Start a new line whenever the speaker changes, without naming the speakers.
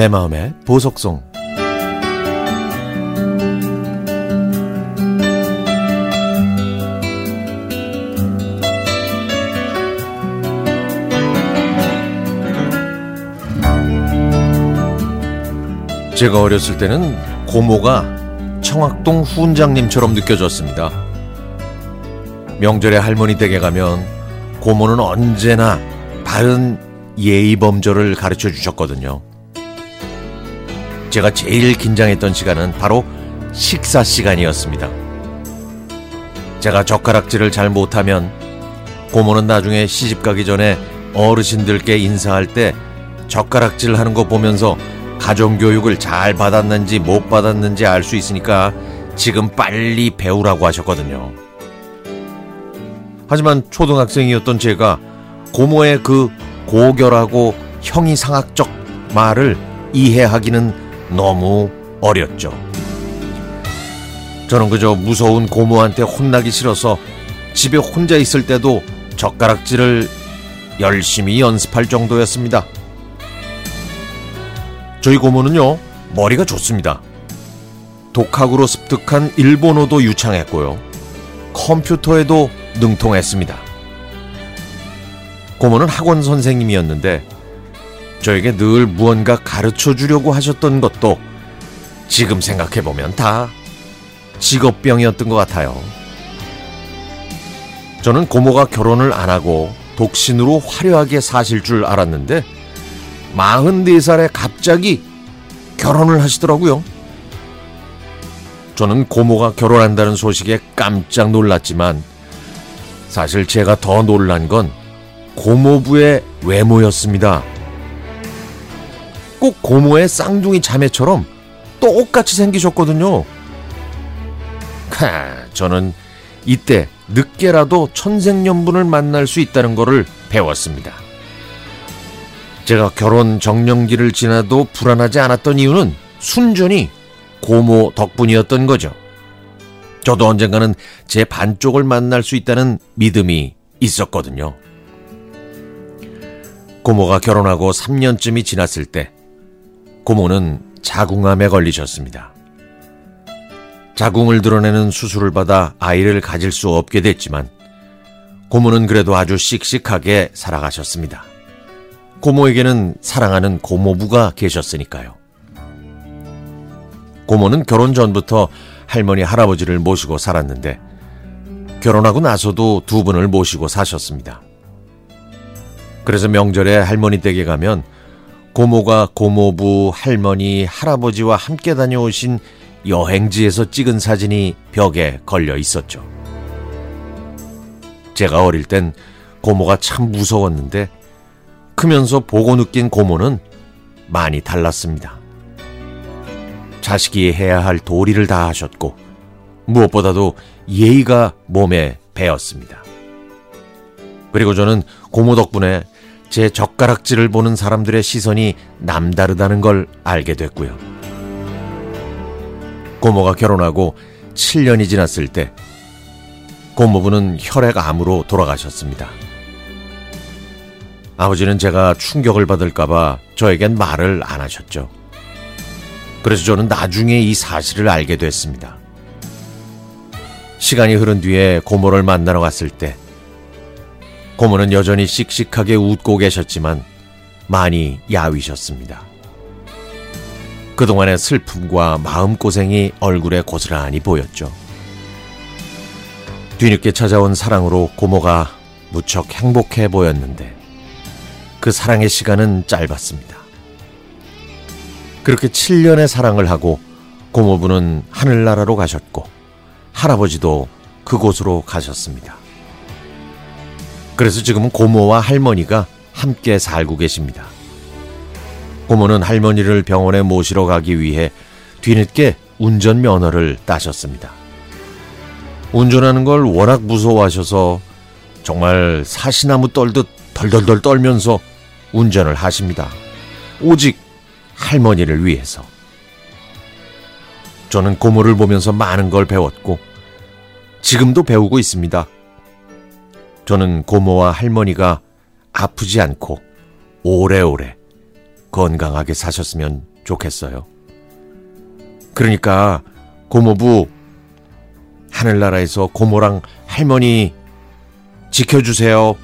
내 마음의 보석송 제가 어렸을 때는 고모가 청학동 훈장님처럼 느껴졌습니다. 명절에 할머니 댁에 가면 고모는 언제나 바른 예의 범절을 가르쳐 주셨거든요. 제가 제일 긴장했던 시간은 바로 식사 시간이었습니다. 제가 젓가락질을 잘 못하면 고모는 나중에 시집 가기 전에 어르신들께 인사할 때 젓가락질 하는 거 보면서 가정교육을 잘 받았는지 못 받았는지 알 수 있으니까 지금 빨리 배우라고 하셨거든요. 하지만 초등학생이었던 제가 고모의 그 고결하고 형이상학적 말을 이해하기는 너무 어렸죠. 저는 그저 무서운 고모한테 혼나기 싫어서 집에 혼자 있을 때도 젓가락질을 열심히 연습할 정도였습니다. 저희 고모는요, 머리가 좋습니다. 독학으로 습득한 일본어도 유창했고요. 컴퓨터에도 능통했습니다. 고모는 학원 선생님이었는데 저에게 늘 무언가 가르쳐 주려고 하셨던 것도 지금 생각해보면 다 직업병이었던 것 같아요. 저는 고모가 결혼을 안 하고 독신으로 화려하게 사실 줄 알았는데 44살에 갑자기 결혼을 하시더라고요. 저는 고모가 결혼한다는 소식에 깜짝 놀랐지만 사실 제가 더 놀란 건 고모부의 외모였습니다. 꼭 고모의 쌍둥이 자매처럼 똑같이 생기셨거든요. 하, 저는 이때 늦게라도 천생연분을 만날 수 있다는 것을 배웠습니다. 제가 결혼 정년기를 지나도 불안하지 않았던 이유는 순전히 고모 덕분이었던 거죠. 저도 언젠가는 제 반쪽을 만날 수 있다는 믿음이 있었거든요. 고모가 결혼하고 3년쯤이 지났을 때 고모는 자궁암에 걸리셨습니다. 자궁을 드러내는 수술을 받아 아이를 가질 수 없게 됐지만 고모는 그래도 아주 씩씩하게 살아가셨습니다. 고모에게는 사랑하는 고모부가 계셨으니까요. 고모는 결혼 전부터 할머니, 할아버지를 모시고 살았는데 결혼하고 나서도 두 분을 모시고 사셨습니다. 그래서 명절에 할머니 댁에 가면 고모가 고모부, 할머니, 할아버지와 함께 다녀오신 여행지에서 찍은 사진이 벽에 걸려 있었죠. 제가 어릴 땐 고모가 참 무서웠는데 크면서 보고 느낀 고모는 많이 달랐습니다. 자식이 해야 할 도리를 다 하셨고 무엇보다도 예의가 몸에 배었습니다. 그리고 저는 고모 덕분에 제 젓가락질을 보는 사람들의 시선이 남다르다는 걸 알게 됐고요. 고모가 결혼하고 7년이 지났을 때 고모부는 혈액암으로 돌아가셨습니다. 아버지는 제가 충격을 받을까봐 저에겐 말을 안 하셨죠. 그래서 저는 나중에 이 사실을 알게 됐습니다. 시간이 흐른 뒤에 고모를 만나러 갔을 때 고모는 여전히 씩씩하게 웃고 계셨지만 많이 야위셨습니다. 그동안의 슬픔과 마음고생이 얼굴에 고스란히 보였죠. 뒤늦게 찾아온 사랑으로 고모가 무척 행복해 보였는데 그 사랑의 시간은 짧았습니다. 그렇게 7년의 사랑을 하고 고모부는 하늘나라로 가셨고 할아버지도 그곳으로 가셨습니다. 그래서 지금은 고모와 할머니가 함께 살고 계십니다. 고모는 할머니를 병원에 모시러 가기 위해 뒤늦게 운전 면허를 따셨습니다. 운전하는 걸 워낙 무서워하셔서 정말 사시나무 떨듯 덜덜덜 떨면서 운전을 하십니다. 오직 할머니를 위해서. 저는 고모를 보면서 많은 걸 배웠고 지금도 배우고 있습니다. 저는 고모와 할머니가 아프지 않고 오래오래 건강하게 사셨으면 좋겠어요. 그러니까 고모부 하늘나라에서 고모랑 할머니 지켜주세요.